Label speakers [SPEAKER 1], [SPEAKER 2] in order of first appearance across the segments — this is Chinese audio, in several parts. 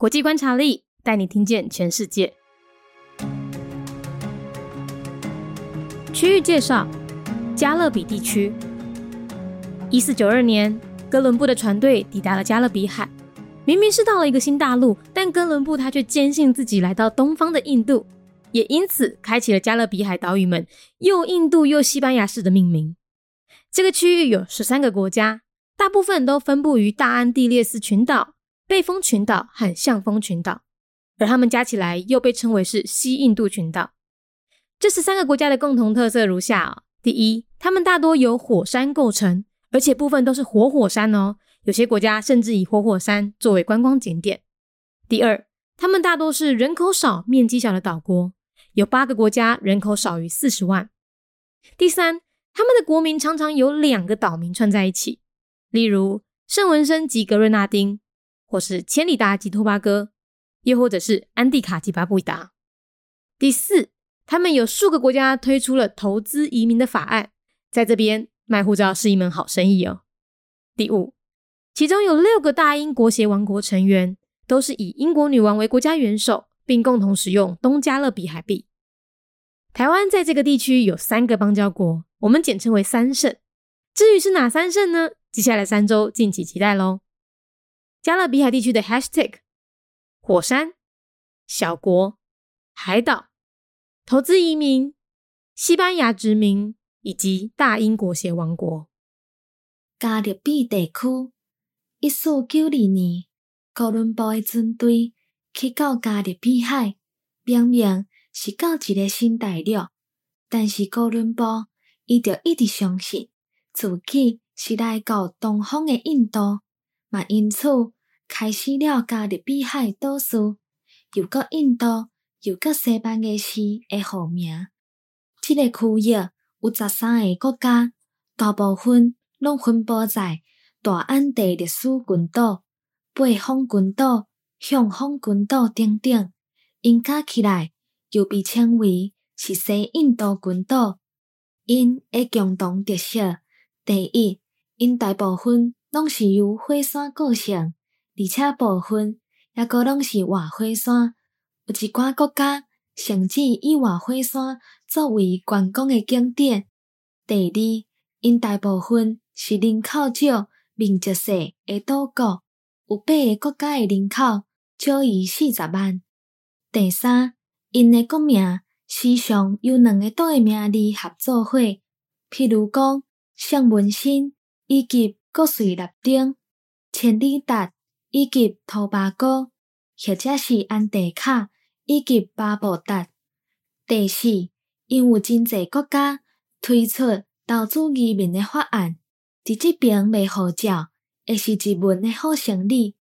[SPEAKER 1] 国际观察力带你听见全世界。区域介绍：加勒比地区。一四九二年，哥伦布的船队抵达了加勒比海。明明是到了一个新大陆，但哥伦布他却坚信自己来到东方的印度，也因此开启了加勒比海岛屿们又印度又西班牙式的命名。这个区域有十三个国家，大部分都分布于大安地列斯群岛、背风群岛和向风群岛，而它们加起来又被称为是西印度群岛。这十三个国家的共同特色如下：第一，它们大多由火山构成，而且部分都是活火山哦。有些国家甚至以活火山作为观光景点。第二，它们大多是人口少、面积小的岛国，有八个国家人口少于四十万。第三，他们的国民常常有两个岛名串在一起，例如圣文森及格瑞纳丁，或是千里达及托巴哥，又或者是安蒂卡及巴布达。第四，他们有数个国家推出了投资移民的法案，在这边卖护照是一门好生意哦。第五。其中有六个大英国协王国成员，都是以英国女王为国家元首，并共同使用东加勒比海币。台湾在这个地区有三个邦交国，我们简称为三圣。至于是哪三圣呢？接下来三周敬请期待喽。加勒比海地区的 Hashtag：火山、小国、海岛、投资移民、西班牙殖民以及大英国协王国。
[SPEAKER 2] 加勒比地区。一四九二年，哥伦布的军队去到加勒比海，明明是到一个新大陆，但是哥伦布伊就一直相信自己是来到东方的印度，嘛因此开始了加入比海岛史，又个印度又个西班牙西的号名。这个区域有十三个国家，大部分拢分布在。大安地列斯群岛、北方群岛、向风群岛等等，因加起来又被称为是西印度群岛。因的共同特色，第一，因大部分拢是由火山构成，而且部分也个拢是活火山。有一寡国家甚至以活火山作为观光诶景点。第二，因大部分是人口少。面积小诶岛国，有八个国家诶人口少于四十万。第三，因诶国名时常由两个岛诶名字合作伙，譬如讲圣文森以及国瑞纳丁、千里达以及托巴哥，或者是安地卡以及巴布达。第四，因有真济国家推出投资移民的法案。伫即边卖护照，也是一门的好生意。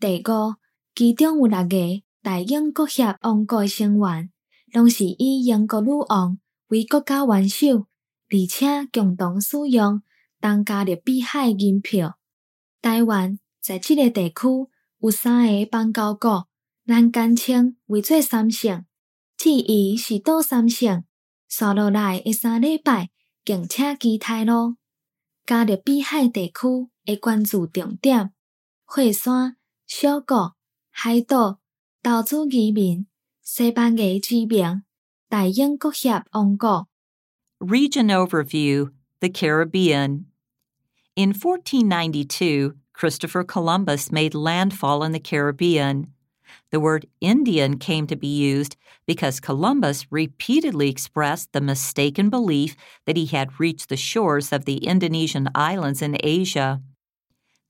[SPEAKER 2] 第五，其中有六个大英国协王国成员，拢是以英国女王为国家元首，而且共同使用当加入碧海银票。台湾在即个地区有三个邦交国，咱简称为做三省。至于是倒三省，刷落来的三礼拜，敬请期待咯。加入碧海地区的关注重点：火山、小国、海岛、投资移民、西班牙居民、大英国协王国。
[SPEAKER 3] Region Overview The Caribbean. In 1492, Christopher Columbus made landfall in the Caribbean. The word Indian came to be used because Columbus repeatedly expressed the mistaken belief that he had reached the shores of the Indonesian islands in Asia.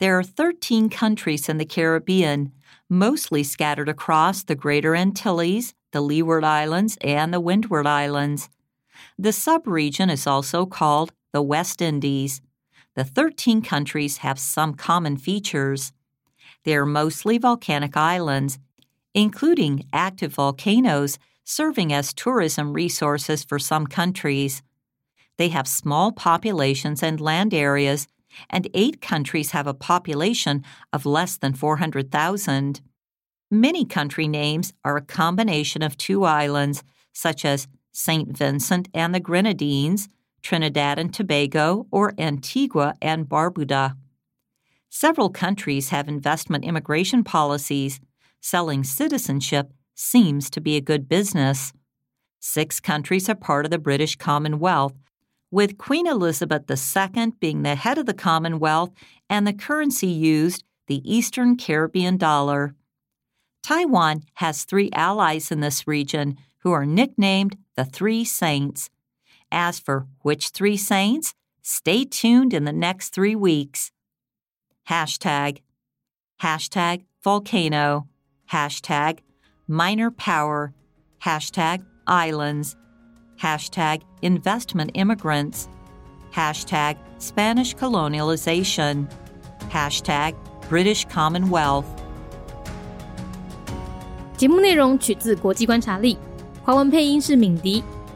[SPEAKER 3] There are 13 countries in the Caribbean, mostly scattered across the Greater Antilles, the Leeward Islands, and the Windward Islands. The subregion is also called the West Indies. The 13 countries have some common features. They are mostly volcanic islands, including active volcanoes serving as tourism resources for some countries. They have small populations and land areas, and eight countries have a population of less than 400,000. Many country names are a combination of two islands, such as St. Vincent and the Grenadines, Trinidad and Tobago, or Antigua and Barbuda. Several countries have investment immigration policies selling citizenship seems to be a good business. Six countries are part of the British Commonwealth, with Queen Elizabeth II being the head of the Commonwealth and the currency used the Eastern Caribbean dollar. Taiwan has three allies in this region who are nicknamed the Three Saints. As for which three saints, stay tuned in the next three weeks. Hashtag, hashtag volcano, hashtag minor power, hashtag islands, hashtag investment immigrants, hashtag Spanish colonialization, hashtag British Commonwealth.
[SPEAKER 1] 节目内容取自国际观察力，华文配音是敏迪，